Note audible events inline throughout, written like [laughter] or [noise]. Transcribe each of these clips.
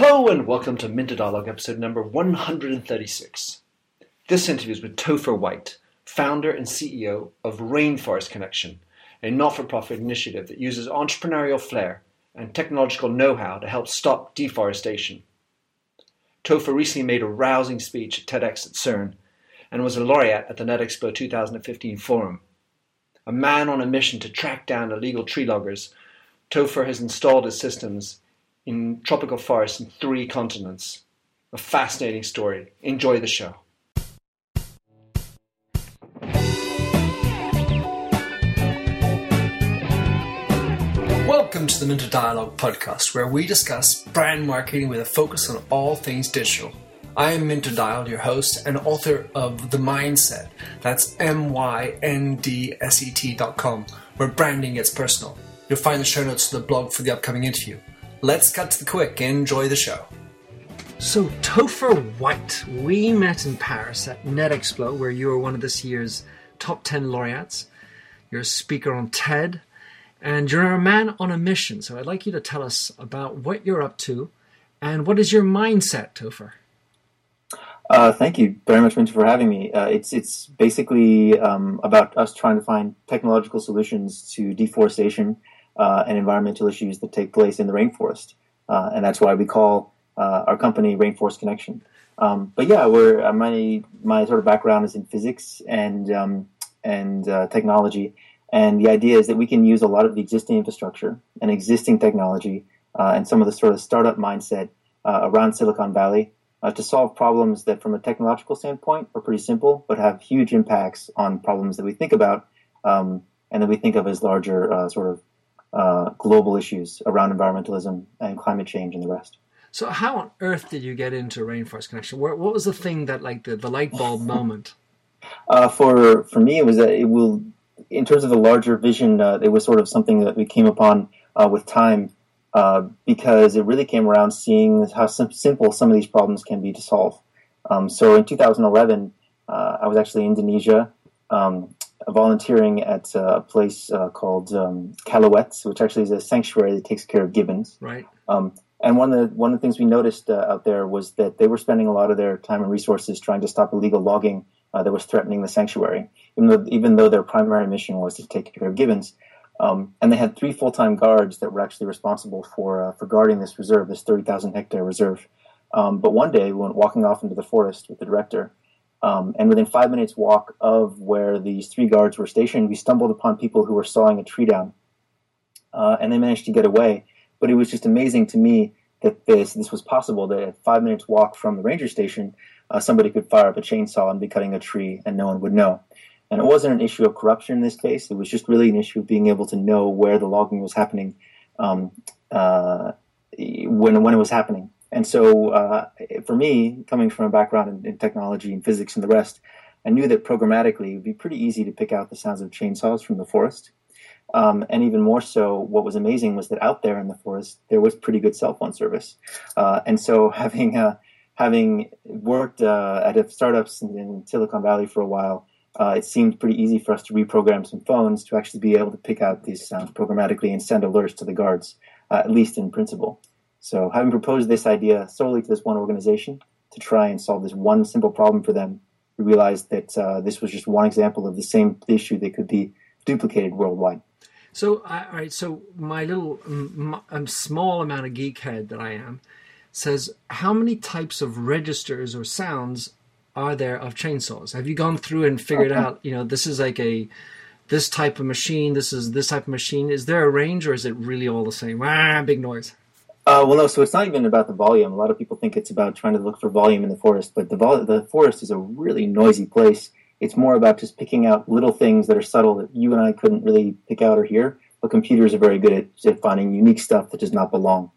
Hello and welcome to Minter Dialogue episode number 136. This interview is with Topher White, founder and CEO of Rainforest Connection, a not for profit initiative that uses entrepreneurial flair and technological know how to help stop deforestation. Topher recently made a rousing speech at TEDx at CERN and was a laureate at the NetExpo 2015 forum. A man on a mission to track down illegal tree loggers, Topher has installed his systems in tropical forests in three continents. A fascinating story. Enjoy the show. Welcome to the Minter Dialogue podcast, where we discuss brand marketing with a focus on all things digital. I am Minter Dial, your host and author of The Myndset. That's M Y N D S E T.com, where branding gets personal. You'll find the show notes to the blog for the upcoming interview. Let's cut to the quick. and Enjoy the show. So, Topher White, we met in Paris at NetExpo, where you were one of this year's top 10 laureates. You're a speaker on TED, and you're a man on a mission. So, I'd like you to tell us about what you're up to and what is your mindset, Topher? Uh, thank you very much, Minter, for having me. Uh, it's it's basically um, about us trying to find technological solutions to deforestation uh, and environmental issues that take place in the rainforest. Uh, and that's why we call uh, our company Rainforest Connection. Um, but yeah, we're, uh, my, my sort of background is in physics and, um, and uh, technology. And the idea is that we can use a lot of the existing infrastructure and existing technology uh, and some of the sort of startup mindset around Silicon Valley to solve problems that, from a technological standpoint, are pretty simple, but have huge impacts on problems that we think about um, and that we think of as larger sort of uh, global issues around environmentalism and climate change and the rest. So, how on earth did you get into Rainforest Connection? What was the thing that, like, the, the light bulb [laughs] moment? Uh, for for me, it was that it will, in terms of the larger vision, uh, it was sort of something that we came upon uh, with time uh, because it really came around seeing how sim- simple some of these problems can be to solve. Um, so, in 2011, uh, I was actually in Indonesia. Um, volunteering at a place uh, called um, which actually is a sanctuary that takes care of gibbons. Right. Um, and one of the one of the things we noticed uh, out there was that they were spending a lot of their time and resources trying to stop illegal logging uh, that was threatening the sanctuary, even though even though their primary mission was to take care of gibbons. Um, and they had three full time guards that were actually responsible for uh, for guarding this reserve, this thirty thousand hectare reserve. Um, but one day, we went walking off into the forest with the director, um, and within five minutes walk of where these three guards were stationed, we stumbled upon people who were sawing a tree down, uh, and they managed to get away. But it was just amazing to me that this this was possible. That at five minutes walk from the ranger station, uh, somebody could fire up a chainsaw and be cutting a tree, and no one would know. And it wasn't an issue of corruption in this case. It was just really an issue of being able to know where the logging was happening um, uh, when when it was happening. And so, uh, for me, coming from a background in, in, technology and physics and the rest, I knew that programmatically it would be pretty easy to pick out the sounds of chainsaws from the forest. Um, and even more so, what was amazing was that out there in the forest, there was pretty good cell phone service. Uh, and so, [laughs] having uh, having worked uh, at startups in, in, Silicon Valley for a while, uh, it seemed pretty easy for us to reprogram some phones to actually be able to pick out these sounds programmatically and send alerts to the guards, uh, at least in principle. So, having proposed this idea solely to this one organization to try and solve this one simple problem for them, we realized that uh, this was just one example of the same issue that could be duplicated worldwide. So, all right. So, my little um, small amount of geek head that I am says, how many types of registers or sounds are there of chainsaws? Have you gone through and figured okay. out? You know, this is like a this type of machine. This is this type of machine. Is there a range, or is it really all the same? Ah, big noise. Uh, well, no. So it's not even about the volume. A lot of people think it's about trying to look for volume in the forest, but the vol- the forest is a really noisy place. It's more about just picking out little things that are subtle that you and I couldn't really pick out or hear. But computers are very good at, at finding unique stuff that does not belong.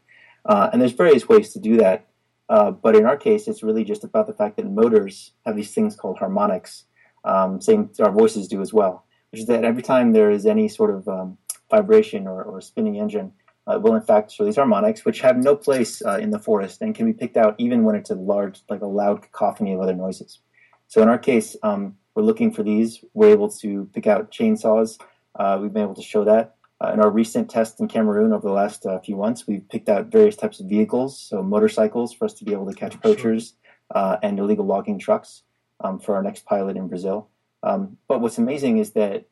Uh, and there's various ways to do that. Uh, but in our case, it's really just about the fact that motors have these things called harmonics. Um, same our voices do as well, which is that every time there is any sort of um, vibration or, or spinning engine, uh, will in fact show these harmonics, which have no place uh, in the forest and can be picked out even when it's a large, like a loud cacophony of other noises. So in our case, um, we're looking for these. We're able to pick out chainsaws. Uh, we've been able to show that. Uh, in our recent tests in Cameroon over the last uh, few months, we've picked out various types of vehicles, so motorcycles for us to be able to catch poachers uh, and illegal logging trucks um, for our next pilot in Brazil. Um, but what's amazing is that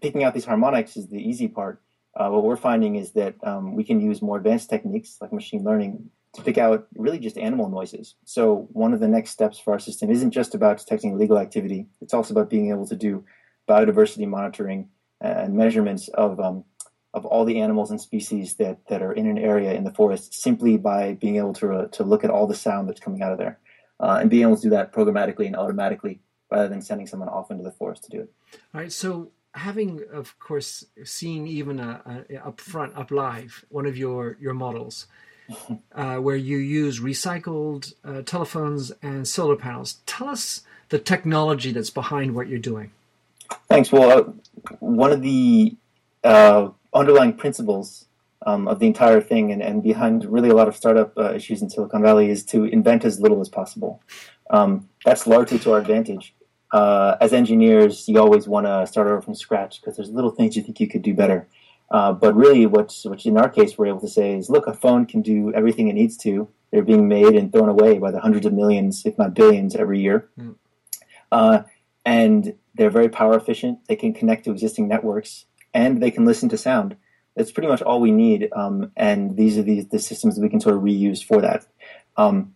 picking out these harmonics is the easy part. Uh, what we're finding is that um, we can use more advanced techniques like machine learning to pick out really just animal noises. So one of the next steps for our system isn't just about detecting illegal activity; it's also about being able to do biodiversity monitoring and measurements of um, of all the animals and species that, that are in an area in the forest simply by being able to uh, to look at all the sound that's coming out of there, uh, and being able to do that programmatically and automatically rather than sending someone off into the forest to do it. All right, so having of course seen even a, a, up front up live one of your your models [laughs] uh, where you use recycled uh, telephones and solar panels tell us the technology that's behind what you're doing Thanks. Well, uh, one of the uh, underlying principles um, of the entire thing and, and, behind really a lot of startup uh, issues in Silicon Valley is to invent as little as possible. Um, that's largely to our advantage. Uh, as engineers, you always want to start over from scratch because there's little things you think you could do better. Uh, but really, what's, which in our case we're able to say is, look, a phone can do everything it needs to. They're being made and thrown away by the hundreds of millions, if not billions, every year. Mm. Uh, and they're very power efficient. They can connect to existing networks, and they can listen to sound. That's pretty much all we need. Um, and these are the, the systems that we can sort of reuse for that. Um,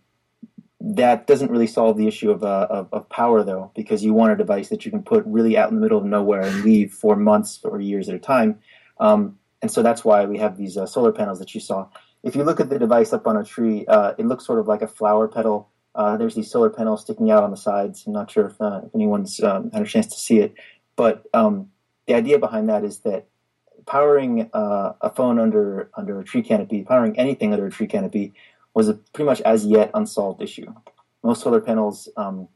that doesn't really solve the issue of, uh, of, of, power, though, because you want a device that you can put really out in the middle of nowhere and leave for months or years at a time. Um, and so that's why we have these uh, solar panels that you saw. If you look at the device up on a tree, uh, it looks sort of like a flower petal uh, there's these solar panels sticking out on the sides. I'm not sure if, uh, if anyone's um, had a chance to see it, but um, the idea behind that is that powering uh, a phone under under a tree canopy, powering anything under a tree canopy, was a pretty much as yet unsolved issue. Most solar panels um,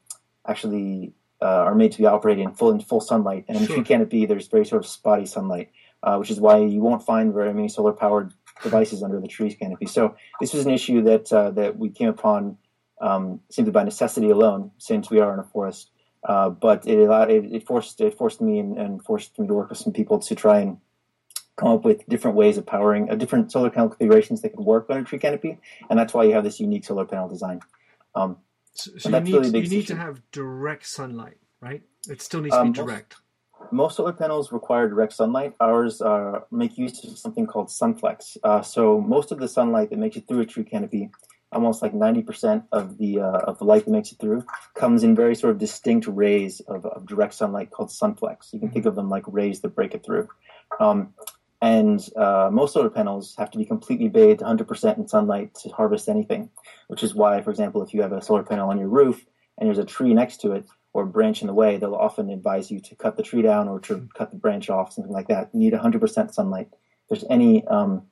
actually uh, are made to be operated in full in full sunlight, and in sure. tree canopy, there's very sort of spotty sunlight, uh, which is why you won't find very many solar powered devices under the tree canopy. So this was an issue that uh, that we came upon um, simply by necessity alone, since we are in a forest. Uh, but it allowed it, it, forced it forced me and, and, forced me to work with some people to try and come up with different ways of powering uh, different solar panel configurations that could work on a tree canopy, and that's why you have this unique solar panel design. Um, so, so you need, really you need to have direct sunlight, right? It still needs to um, be direct. Most, most, solar panels require direct sunlight. Ours uh, make use of something called sunflecks. Uh, so most of the sunlight that makes it through a tree canopy almost like 90% of the uh, of the light that makes it through comes in very sort of distinct rays of, of direct sunlight called sunflecks. You can think of them like rays that break it through. Um, and uh, most solar panels have to be completely bathed 100% in sunlight to harvest anything, which is why, for example, if you have a solar panel on your roof and there's a tree next to it or a branch in the way, they'll often advise you to cut the tree down or to cut the branch off, something like that. You need 100% sunlight. If there's any um,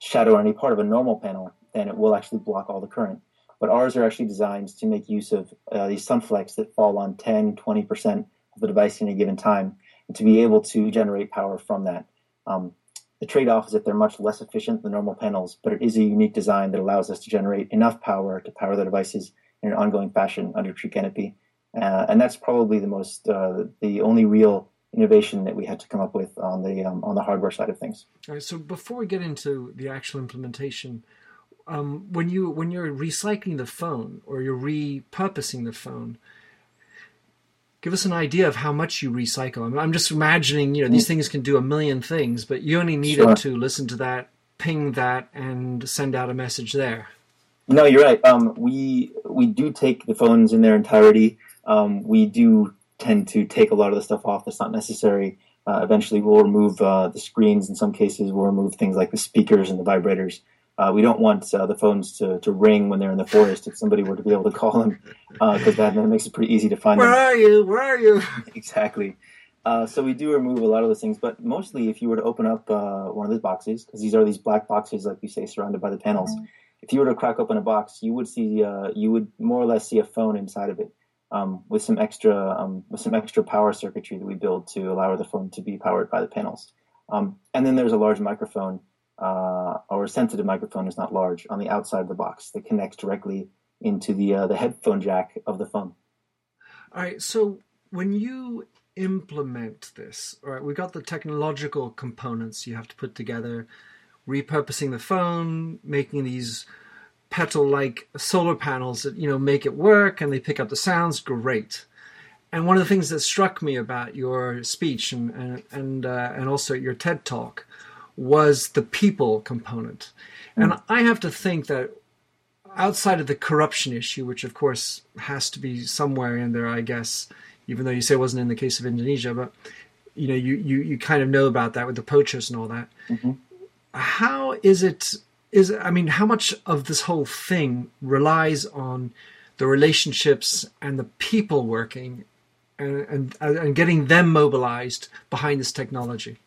shadow on any part of a normal panel, then it will actually block all the current. But ours are actually designed to make use of uh, these sunflecks that fall on 10, 20% of the device in a given time, and to be able to generate power from that. Um, the trade off is that they're much less efficient than normal panels, but it is a unique design that allows us to generate enough power to power the devices in an ongoing fashion under tree canopy. Uh, and that's probably the most, uh, the only real innovation that we had to come up with on the um, on the hardware side of things. All right. So before we get into the actual implementation, um, when you when you're recycling the phone or you're repurposing the phone, give us an idea of how much you recycle. I'm, I'm just imagining, you know, these mm. things can do a million things, but you only needed sure. to listen to that, ping that, and send out a message there. No, you're right. Um, we we do take the phones in their entirety. Um, we do tend to take a lot of the stuff off that's not necessary. Uh, eventually, we'll remove uh, the screens. In some cases, we'll remove things like the speakers and the vibrators. Uh, we don't want uh, the phones to, to ring when they're in the forest if somebody were to be able to call them, because uh, that, that, makes it pretty easy to find Where them. Where are you? Where are you? [laughs] exactly. Uh, so we do remove a lot of those things, but mostly if you were to open up uh, one of those boxes, because these are these black boxes, like you say, surrounded by the panels. Mm-hmm. If you were to crack open a box, you would see uh, you would more or less see a phone inside of it, um, with some extra um, with some extra power circuitry that we build to allow the phone to be powered by the panels. Um, and then there's a large microphone uh, our sensitive microphone is not large on the outside of the box that connects directly into the uh, the headphone jack of the phone. All right. So when you implement this? All right, we got the technological components you have to put together, repurposing the phone, making these petal-like solar panels that you know make it work and they pick up the sounds. Great. And one of the things that struck me about your speech and and and, uh, and also your TED talk was the people component. And I have to think that outside of the corruption issue, which of course has to be somewhere in there, I guess, even though you say it wasn't in the case of Indonesia, but you know, you, you, you kind of know about that with the poachers and all that. Mm-hmm. How is it? Is I mean, how much of this whole thing relies on the relationships and the people working and, and, and getting them mobilized behind this technology?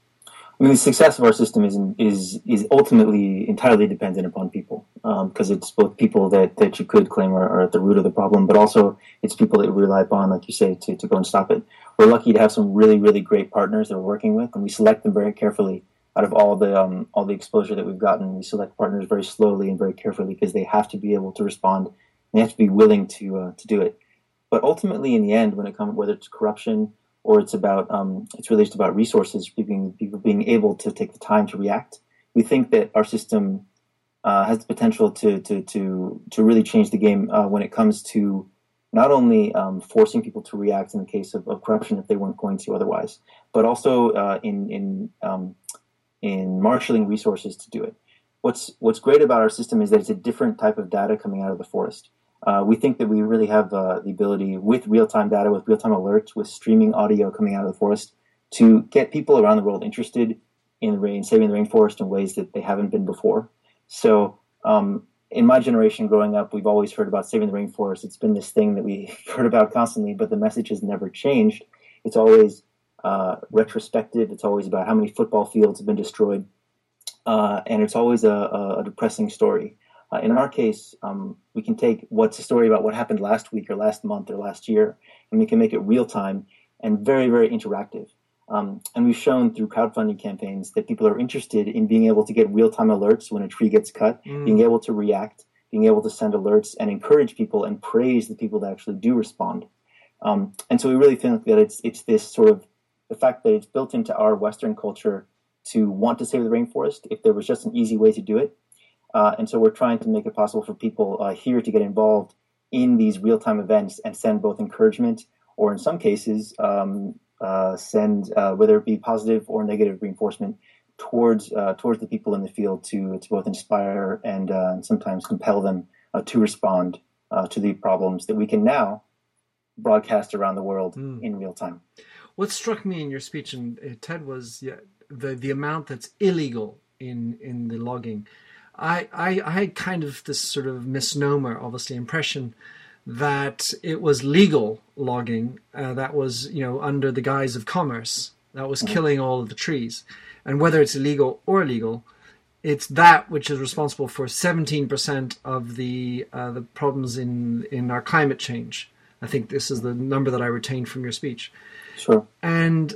I mean, the success of our system is is is ultimately entirely dependent upon people, because um, it's both people that, that you could claim are, are, at the root of the problem, but also it's people that we rely upon, like you say, to, to go and stop it. We're lucky to have some really really great partners that we're working with, and we select them very carefully. Out of all the um, all the exposure that we've gotten, we select partners very slowly and very carefully because they have to be able to respond. And they have to be willing to uh, to do it. But ultimately, in the end, when it comes whether it's corruption or it's about um, it's really just about resources, being people being able to take the time to react. We think that our system uh, has the potential to to to to really change the game uh, when it comes to not only um, forcing people to react in the case of, of, corruption if they weren't going to otherwise, but also uh, in in um, in marshaling resources to do it. What's what's great about our system is that it's a different type of data coming out of the forest. Uh, we think that we really have uh, the ability with real-time data, with real-time alerts, with streaming audio coming out of the forest to get people around the world interested in rain, saving the rainforest in ways that they haven't been before. So, um, in my generation growing up, we've always heard about saving the rainforest. It's been this thing that we [laughs] heard about constantly, but the message has never changed. It's always uh, retrospective. It's always about how many football fields have been destroyed, uh, and it's always a, a depressing story. Uh, in our case, um, we can take what's a story about what happened last week or last month or last year, and we can make it real time and very, very interactive. Um, and we've shown through crowdfunding campaigns that people are interested in being able to get real time alerts when a tree gets cut, mm. being able to react, being able to send alerts and encourage people and praise the people that actually do respond. Um, and so we really think that it's it's this sort of the fact that it's built into our Western culture to want to save the rainforest. If there was just an easy way to do it, uh, and so we're trying to make it possible for people uh, here to get involved in these real time events and send both encouragement or, in some cases, um, uh, send uh, whether it be positive or negative reinforcement towards uh, towards the people in the field to to both inspire and, uh, and sometimes compel them to respond to the problems that we can now broadcast around the world mm. in real time. What struck me in your speech and Ted was yeah, the the amount that's illegal in in the logging. I, I, I had kind of this sort of misnomer, obviously, impression that it was legal logging uh, that was, you know, under the guise of commerce that was mm-hmm. killing all of the trees. And whether it's illegal or legal, it's that which is responsible for 17% of the uh, the problems in in our climate change. I think this is the number that I retained from your speech. Sure. And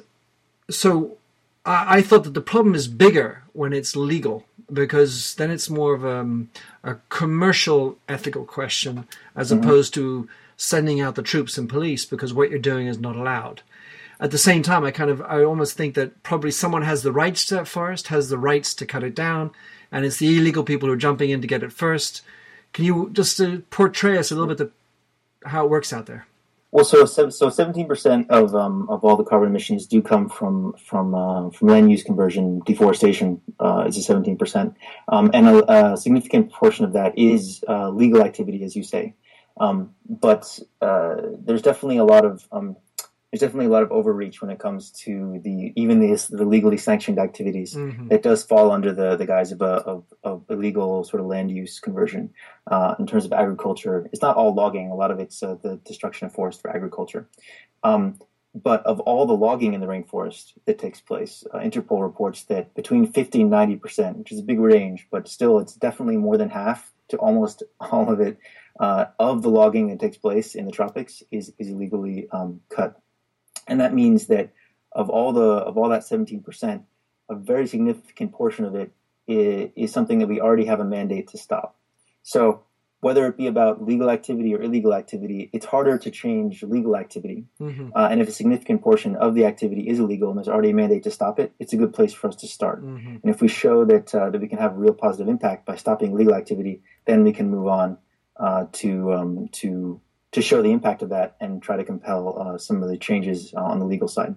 so I, I thought that the problem is bigger when it's legal because then it's more of a, um, a commercial ethical question as mm-hmm. opposed to sending out the troops and police because what you're doing is not allowed. At the same time, I kind of I almost think that probably someone has the rights to that forest, has the rights to cut it down, and it's the illegal people who are jumping in to get it first. Can you just uh, portray us a little bit the, how it works out there? Well, so so seventeen percent of um, of all the carbon emissions do come from from uh, from land use conversion, deforestation uh, is a seventeen percent, um, and a, a, significant portion of that is uh, legal activity, as you say. Um, but uh, there's definitely a lot of um, there's definitely a lot of overreach when it comes to the even the, the legally sanctioned activities mm-hmm. that does fall under the, the guise of, a, of, of illegal sort of land use conversion uh, in terms of agriculture. It's not all logging; a lot of it's uh, the destruction of forest for agriculture. Um, but of all the logging in the rainforest that takes place, uh, Interpol reports that between 50 and 90 percent, which is a big range, but still it's definitely more than half to almost [laughs] all of it uh, of the logging that takes place in the tropics is, is illegally um, cut and that means that of all the of all that 17%, a very significant portion of it is, is something that we already have a mandate to stop. So whether it be about legal activity or illegal activity, it's harder to change legal activity. Mm-hmm. Uh, and if a significant portion of the activity is illegal and there's already a mandate to stop it, it's a good place for us to start. Mm-hmm. And if we show that uh, that we can have a real positive impact by stopping legal activity, then we can move on uh, to um, to to show the impact of that and try to compel uh, some of the changes on the legal side.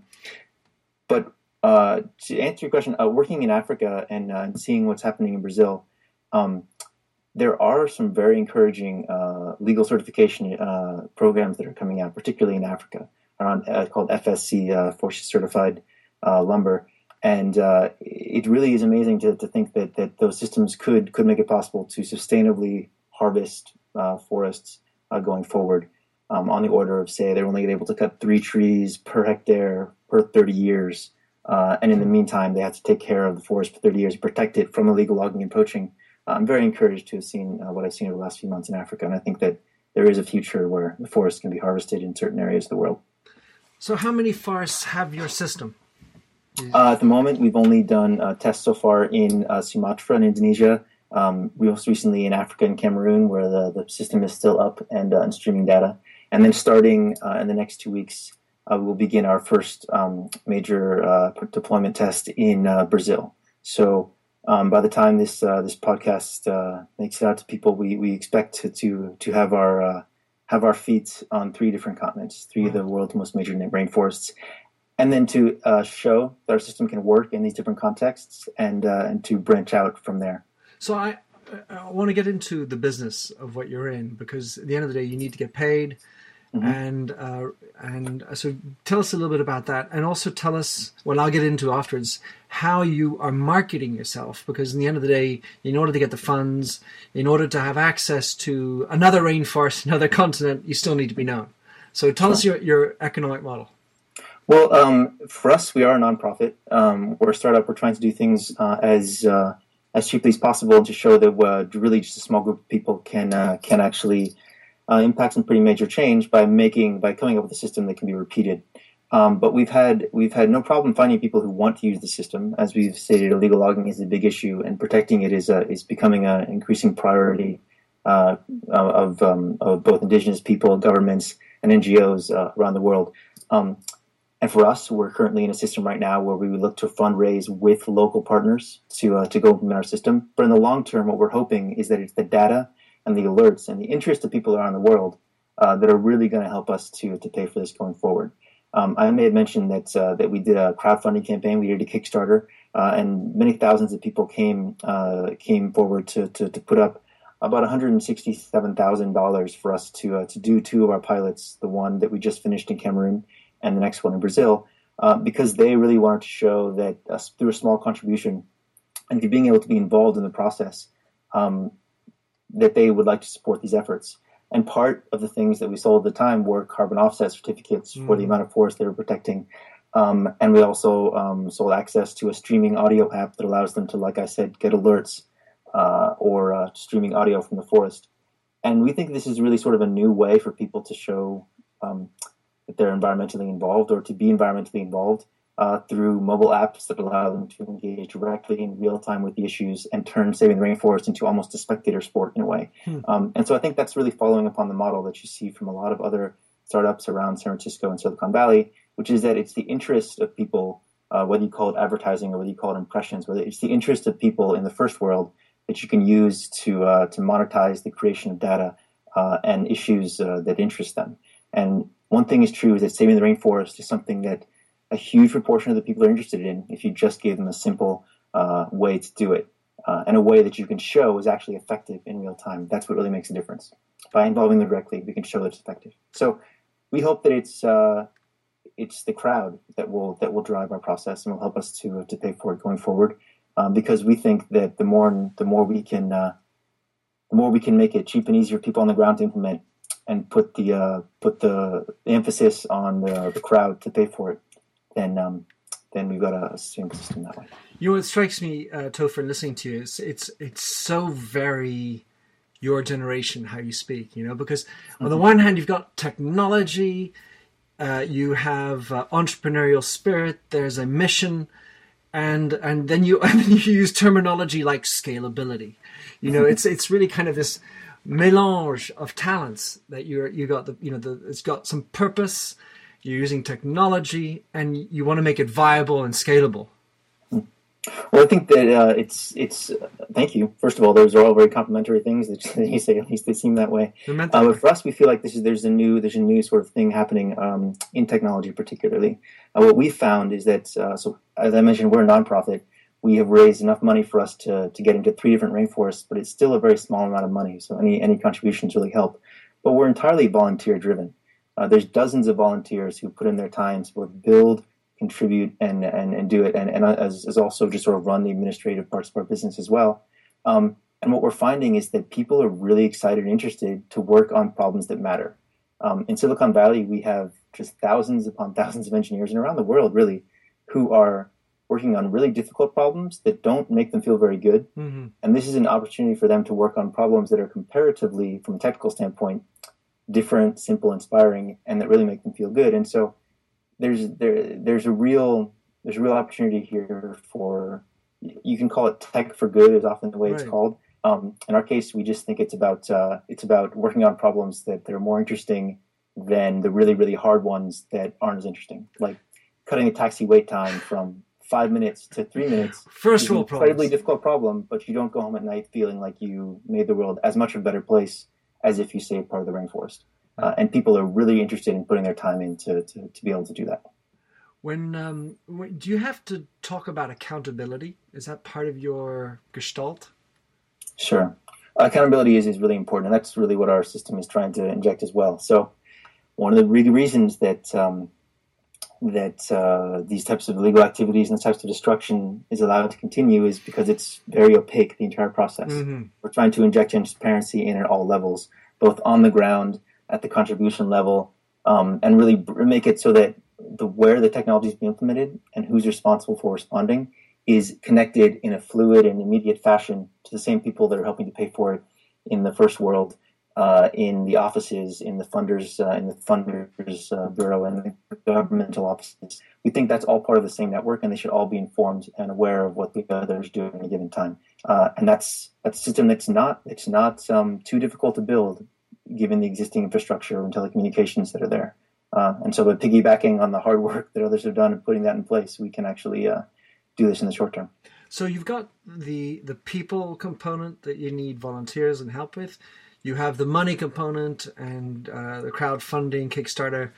But uh, to answer your question, uh, working in Africa and, and seeing what's happening in Brazil. Um, there are some very encouraging uh, legal certification uh, programs that are coming out, particularly in Africa, around uh, called FSC, uh, Forestry Certified uh, Lumber, and uh, it really is amazing to, to think that, that those systems could could make it possible to sustainably harvest forests going forward. Um, on the order of, say, they're only able to cut three trees per hectare per 30 years, and in the meantime, they have to take care of the forest for 30 years, protect it from illegal logging and poaching I'm very encouraged to have seen uh, what I've seen over the last few months in Africa, and I think that there is a future where the forest can be harvested in certain areas of the world. So, how many forests have your system? Uh, at the moment, we've only done uh, tests so far in uh, Sumatra and Indonesia. Um, most recently in Africa and Cameroon, where the, the system is still up and, uh, and streaming data. And then starting uh, in the next two weeks, we'll begin our first um, major deployment test in Brazil. So um, by the time this uh, this podcast uh, makes it out to people, we, we expect to to, to have our uh, have our feet on three different continents, 3 of the world's most major rainforests, and then to uh, show that our system can work in these different contexts and uh, and to branch out from there. So I I want to get into the business of what you're in because at the end of the day, you need to get paid. Mm-hmm. And uh, and so tell us a little bit about that, and also tell us. Well, I'll get into afterwards how you are marketing yourself, because in the end of the day, in order to get the funds, in order to have access to another rainforest, [laughs] another continent, you still need to be known. So tell sure. us your your economic model. Well, um, for us, we are a nonprofit. Um, we're a startup. We're trying to do things uh, as uh, as cheaply as possible to show that uh, really just a small group of people can uh, can actually uh, impact some pretty major change by making by coming up with a system that can be repeated. Um, but we've had we've had no problem finding people who want to use the system. As we've stated, illegal logging is a big issue, and protecting it is a, is becoming an increasing priority uh, of um, of both indigenous people, governments, and NGOs uh, around the world. Um, and for us, we're currently in a system right now where we look to fundraise with local partners to uh, to go implement our system. But in the long term, what we're hoping is that it's the data and the alerts and the interest of people around the world uh, that are really going to help us to to pay for this going forward. Um, I may have mentioned that uh, that we did a crowdfunding campaign. We did a Kickstarter, uh, and many thousands of people came uh, came forward to, to, to put up about one hundred and sixty seven thousand dollars for us to uh, to do two of our pilots. The one that we just finished in Cameroon, and the next one in Brazil, uh, because they really wanted to show that uh, through a small contribution and being able to be involved in the process, um, that they would like to support these efforts. And part of the things that we sold at the time were carbon offset certificates mm. for the mm. amount of forest they were protecting. Um, and we also um, sold access to a streaming audio app that allows them to, like I said, get alerts uh, or uh, streaming audio from the forest. And we think this is really sort of a new way for people to show um, that they're environmentally involved or to be environmentally involved uh, through mobile apps that allow them to engage directly in real time with the issues and turn saving the rainforest into almost a spectator sport in a way. Hmm. Um, and so I think that's really following upon the model that you see from a lot of other startups around San Francisco and Silicon Valley, which is that it's the interest of people, uh, whether you call it advertising or whether you call it impressions, whether it's the interest of people in the first world that you can use to uh, to monetize the creation of data uh, and issues uh, that interest them. And one thing is true is that saving the rainforest is something that a huge proportion of the people are interested in if you just gave them a simple uh, way to do it uh, and a way that you can show is actually effective in real time. That's what really makes a difference. By involving them directly, we can show that it's effective. So we hope that it's uh, it's the crowd that will that will drive our process and will help us to to pay for it going forward. Um, because we think that the more the more we can uh, the more we can make it cheap and easier for people on the ground to implement and put the uh, put the, emphasis on the, the crowd to pay for it then um, then we've got a, stream system that way. You know, what strikes me, uh, Topher, listening to you is it's it's so very your generation how you speak. You know, because mm-hmm. on the mm-hmm. one hand you've got technology, uh, you have uh, entrepreneurial spirit. There's a mission, and and then you [laughs] and then you use terminology like scalability. You know, mm-hmm. it's it's really kind of this melange of talents that you're you got the you know the it's got some purpose. You're using technology, and you want to make it viable and scalable. Well, I think that uh, it's it's. Uh, thank you. First of all, those are all very complimentary things that [laughs] you say. At least they seem that way. Uh, but for us, we feel like this is there's a new there's a new sort of thing happening um, in technology, particularly. Uh, what we found is that uh, so as I mentioned, we're a nonprofit. We have raised enough money for us to to get into three different rainforests, but it's still a very small amount of money. So any any contributions really help. But we're entirely volunteer driven. Uh, there's dozens of volunteers who put in their time to both build contribute and and, and do it, and, and as, as also just sort of run the administrative parts of our business as well. Um, and what we're finding is that people are really excited and interested to work on problems that matter. Um, in Silicon Valley, we have just thousands upon thousands of engineers, and around the world, really, who are working on really difficult problems that don't make them feel very good. Mm-hmm. And this is an opportunity for them to work on problems that are comparatively, from a technical standpoint, different, simple, inspiring, and that really make them feel good. And so there's there there's a real there's a real opportunity here for you can call it tech for good is often the way right. it's called. Um, in our case, we just think it's about uh, it's about working on problems that, that are more interesting than the really really hard ones that aren't as interesting, like cutting a taxi wait time from five minutes to three minutes. First world incredibly difficult problem, but you don't go home at night feeling like you made the world as much of a better place as if you saved part of the rainforest uh, and people are really interested in putting their time in to, to, to be able to do that. When, um, when, do you have to talk about accountability? Is that part of your gestalt? Sure, accountability is, is really important, and that's really what our system is trying to inject as well. So, one of the re- reasons that um, that uh, these types of illegal activities and types of destruction is allowed to continue is because it's very opaque the entire process. Mm-hmm. We're trying to inject transparency in at all levels, both on the ground at the contribution level um, and really make it so that the where the technology is being implemented and who's responsible for responding is connected in a fluid and immediate fashion to the same people that are helping to pay for it in the first world, uh, in the offices, in the funders, uh, in the funders uh, bureau, and the governmental offices. We think that's all part of the same network, and they should all be informed and aware of what the others do at a given time. Uh, and that's that's a system that's not it's not um, too difficult to build given the existing infrastructure and telecommunications that are there. Uh, and so, by piggybacking on the hard work that others have done and putting that in place, we can actually uh, do this in the short term. So you've got the the people component that you need volunteers and help with. You have the money component and uh, the crowdfunding, Kickstarter.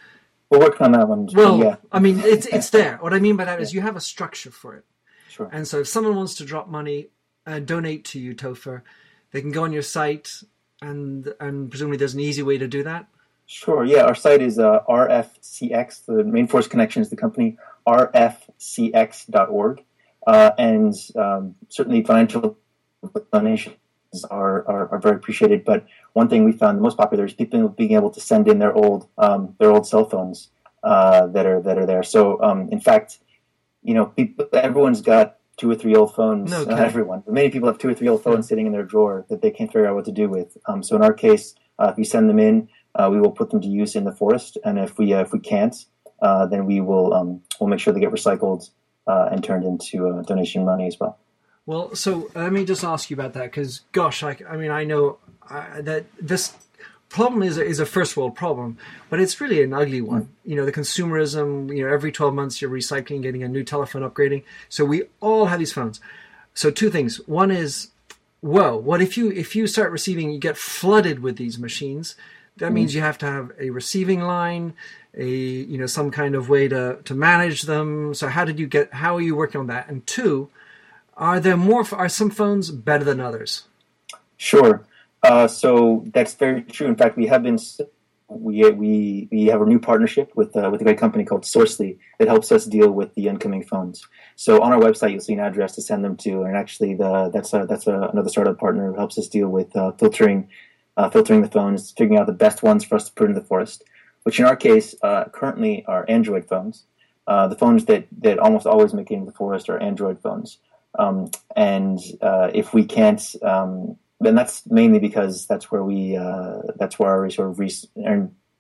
We're working on that one. Well, yeah. I mean, it's it's there. What I mean by that is you have a structure for it. Sure. And so, if someone wants to drop money and donate to you, Topher, they can go on your site and and presumably there's an easy way to do that. Sure. Yeah, our site is uh, RFCX. The Rainforest Connection is the company. RFCX.org, uh, and um, certainly financial donations are, are, are very appreciated. But one thing we found the most popular is people being able to send in their old um, their old cell phones uh, that are that are there. So um, in fact, you know, people, everyone's got two or three old phones. No, not everyone, but many people have two or three old phones sitting in their drawer that they can't figure out what to do with. Um, so in our case, uh, if we send them in, uh, we will put them to use in the forest, and if we uh, if we can't, uh, then we will um, we'll make sure they get recycled uh, and turned into uh, donation money as well. Well, so let me just ask you about that because, gosh, I, I mean, I know that this problem is a, is a first world problem, but it's really an ugly one. You know, the consumerism. You know, every twelve months you're recycling, getting a new telephone, upgrading. So we all have these phones. So two things. One is, whoa, what if you if you start receiving, you get flooded with these machines. That mm-hmm. means you have to have a receiving line, a you know some kind of way to to manage them. So how did you get? How are you working on that? And two, are there more? Are some phones better than others? Sure. Uh, so that's very true. In fact, we have been we we we have a new partnership with uh, with a great company called Sourcely that helps us deal with the incoming phones. So on our website, you'll see an address to send them to, and actually, the that's a, that's a, another startup partner who helps us deal with uh, filtering uh, filtering the phones, figuring out the best ones for us to put in the forest. Which in our case, uh, currently are Android phones. Uh, the phones that that almost always make it into the forest are Android phones. Um, and if we can't um, and that's mainly because that's where we uh, that's where our sort of res-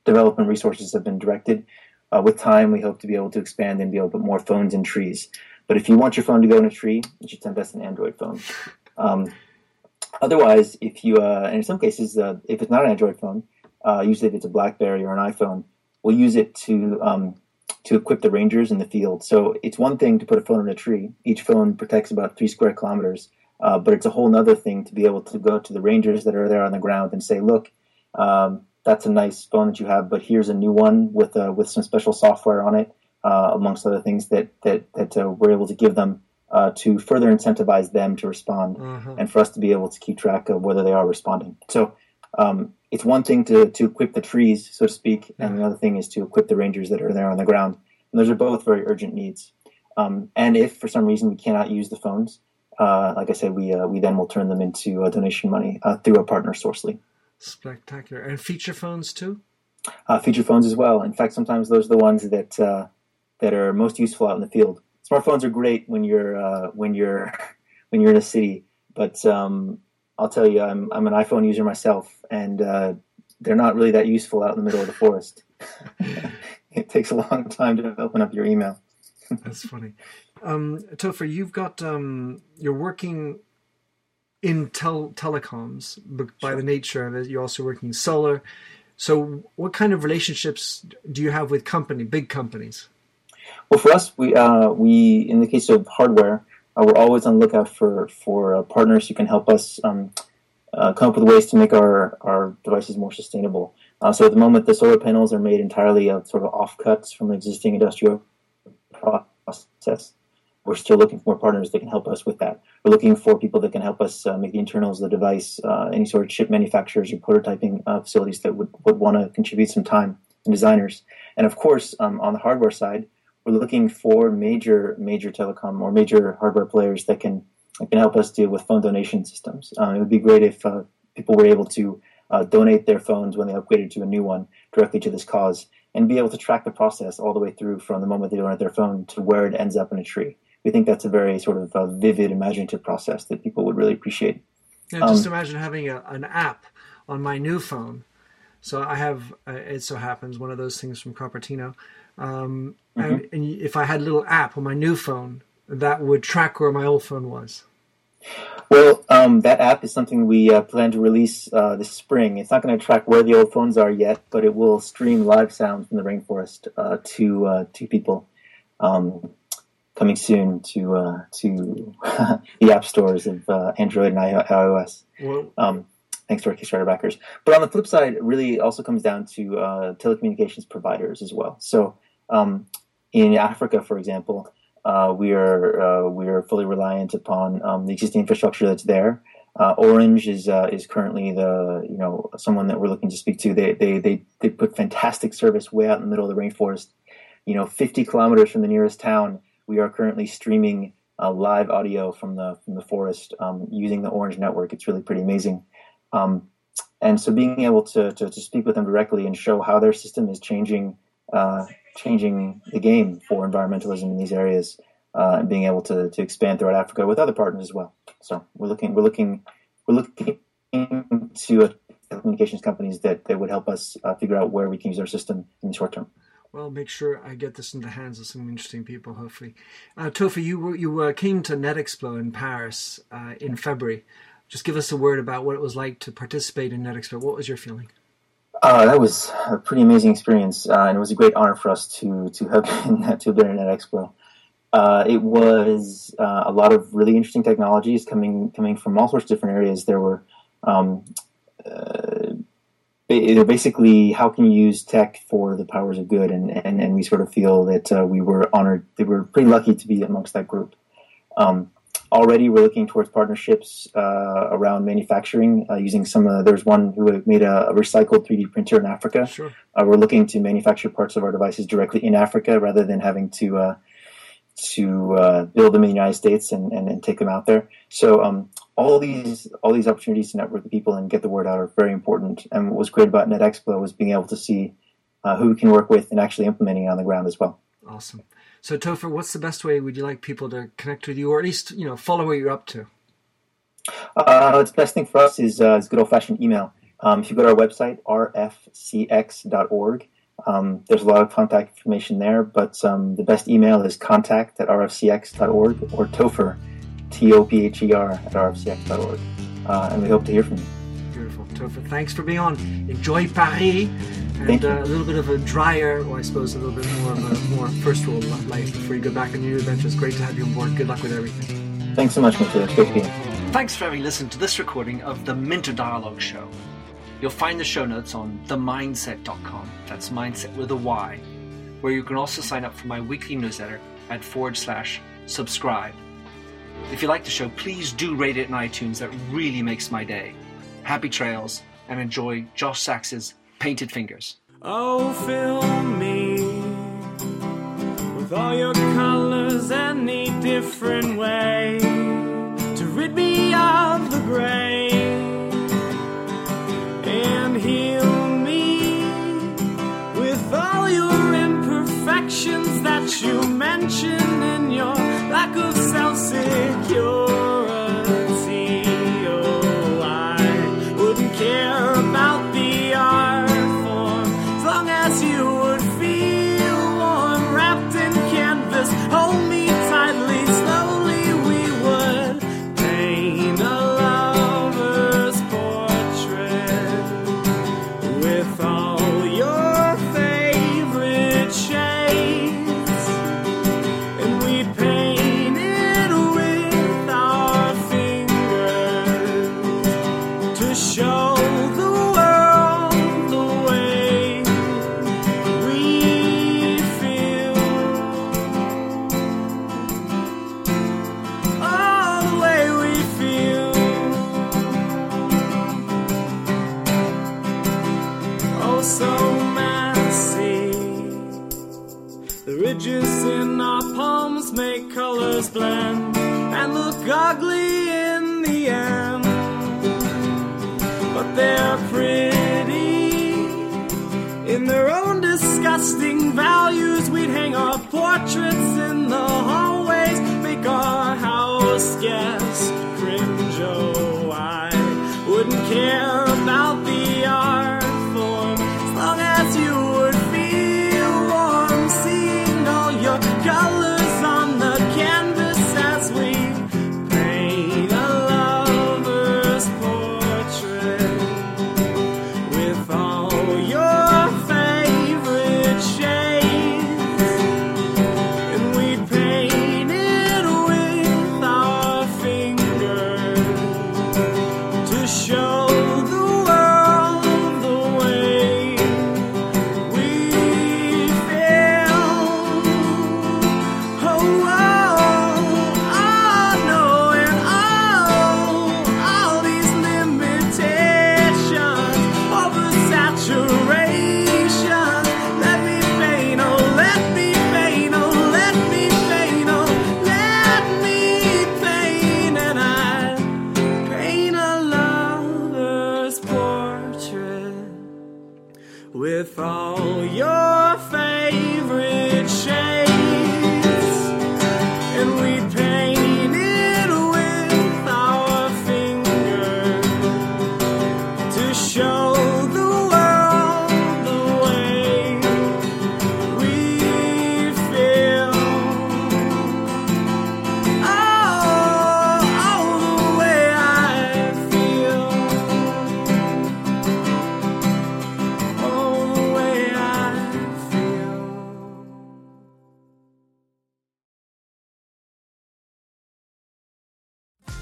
development resources have been directed. Uh, with time, we hope to be able to expand and be able to put more phones in trees. But if you want your phone to go in a tree, you should invest in an Android phone. Um, otherwise, if you uh, and in some cases, uh, if it's not an Android phone, uh, usually if it's a BlackBerry or an iPhone, we'll use it to um, to equip the rangers in the field. So it's one thing to put a phone in a tree. Each phone protects about three square kilometers, uh, but it's a whole other thing to be able to go to the rangers that are there on the ground and say, look. Um, that's a nice phone that you have, but here's a new one with uh, with some special software on it, uh, amongst other things that that that uh, we're able to give them uh, to further incentivize them to respond, Mhm. and for us to be able to keep track of whether they are responding. So um, it's one thing to to equip the trees, so to speak, and the other thing is to equip the rangers that are there on the ground. And those are both very urgent needs. Um, and if for some reason we cannot use the phones, uh, like I said, we uh, we then will turn them into uh, donation money uh, through our partner Sourcely. Spectacular. And feature phones too? uh, feature phones as well. In fact, sometimes those are the ones that uh, that are most useful out in the field. Smartphones are great when you're uh, when you're [laughs] when you're in a city, but um, I'll tell you, I'm I'm an iPhone user myself, and uh, they're not really that useful out in the middle of the forest. [laughs] it takes a long time to open up your email. [laughs] That's funny. Um, Topher, you've got um, you're working in tel- telecoms by the nature of it. You're also working in solar. So, what kind of relationships do you have with company, big companies? Well, for us, we uh, we in the case of hardware, uh, we're always on the lookout for for uh, partners who can help us um, uh, come up with ways to make our our devices more sustainable. Uh, so at the moment, the solar panels are made entirely of sort of offcuts from the existing industrial process. We're still looking for more partners that can help us with that. We're looking for people that can help us uh, make the internals of the device, uh, any sort of chip manufacturers or prototyping facilities that would, would want to contribute some time, and designers. And of course, um, on the hardware side, we're looking for major major telecom or major hardware players that can that can help us deal with phone donation systems. Um, it would be great if uh, people were able to uh, donate their phones when they upgraded to a new one directly to this cause and be able to track the process all the way through from the moment they donate their phone to where it ends up in a tree. We think that's a very sort of uh, vivid, imaginative process that people would really appreciate. Yeah, just imagine having a, an app on my new phone. So I have, uh, it so happens, one of those things from Cupertino. Um, and, and if I had a little app on my new phone, that would track where my old phone was. Well, um, that app is something we uh, plan to release uh, this spring. It's not going to track where the old phones are yet, but it will stream live sound from the rainforest uh, to uh, to people. Um, coming soon to uh, to [laughs] the app stores of uh, Android and iOS. Um, thanks to our Kickstarter backers. But on the flip side, it really also comes down to uh, telecommunications providers as well. So um, in Africa, for example, uh, we are uh, we are fully reliant upon um, the existing infrastructure that's there. Uh, Orange is uh, is currently the you know someone that we're looking to speak to. They they they they put fantastic service way out in the middle of the rainforest. You know, 50 kilometers from the nearest town, we are currently streaming uh, live audio from the from the forest um, using the Orange network. It's really pretty amazing. Um, and so being able to, to, to speak with them directly and show how their system is changing uh, changing the game for environmentalism in these areas uh, and being able to, to expand throughout Africa with other partners as well. So we're looking we're looking we're looking to telecommunications companies that, that would help us uh, figure out where we can use our system in the short term. well, make sure I get this in the hands of some interesting people, hopefully. Uh, Tofi, you you uh, came to NetExpo in Paris uh, in February. Just give us a word about what it was like to participate in NetExpo. What was your feeling? Uh, that was a pretty amazing experience, uh, and it was a great honor for us to to have [laughs] been to have been at Expo. Uh, it was uh, a lot of really interesting technologies coming coming from all sorts of different areas. There were um, uh, basically how can you use tech for the powers of good, and and, and we sort of feel that uh, we were honored. They were pretty lucky to be amongst that group. Um, already we're looking towards partnerships uh, around manufacturing uh, using some uh, there's one who made a, a recycled 3d printer in africa Sure. uh, we're looking to manufacture parts of our devices directly in africa rather than having to uh, to uh, build them in the united states and, and, and take them out there so um, all these all these opportunities to network with people and get the word out are very important and what was great about netexpo was being able to see uh, who we can work with and actually implementing it on the ground as well Awesome. So, Topher, what's the best way would you like people to connect with you, or at least you know follow what you're up to? Uh, the best thing for us is, uh, is good old fashioned email. Um, if you go to our website, rfcx.org, um, there's a lot of contact information there, but um, the best email is contact at rfcx.org or Topher, T O P H E R, at rfcx.org. uh, and we hope to hear from you. Beautiful, Topher. Thanks for being on. Enjoy Paris and uh, a little bit of a drier, or I suppose a little bit more of a more first world life before you go back on your adventures. Great to have you on board. Good luck with everything. Thanks so much, Mr. It's great to be here. Thanks for having listened to this recording of the Minter Dialogue Show. You'll find the show notes on themyndset.com. That's mindset with a Y, where you can also sign up for my weekly newsletter at forward slash subscribe. If you like the show, please do rate it in iTunes. That really makes my day. Happy trails and enjoy Josh Sachs's Painted Fingers. Oh, fill me with all your colors any different way to rid me of the gray and heal me with all your imperfections that you mention in your lack of self security.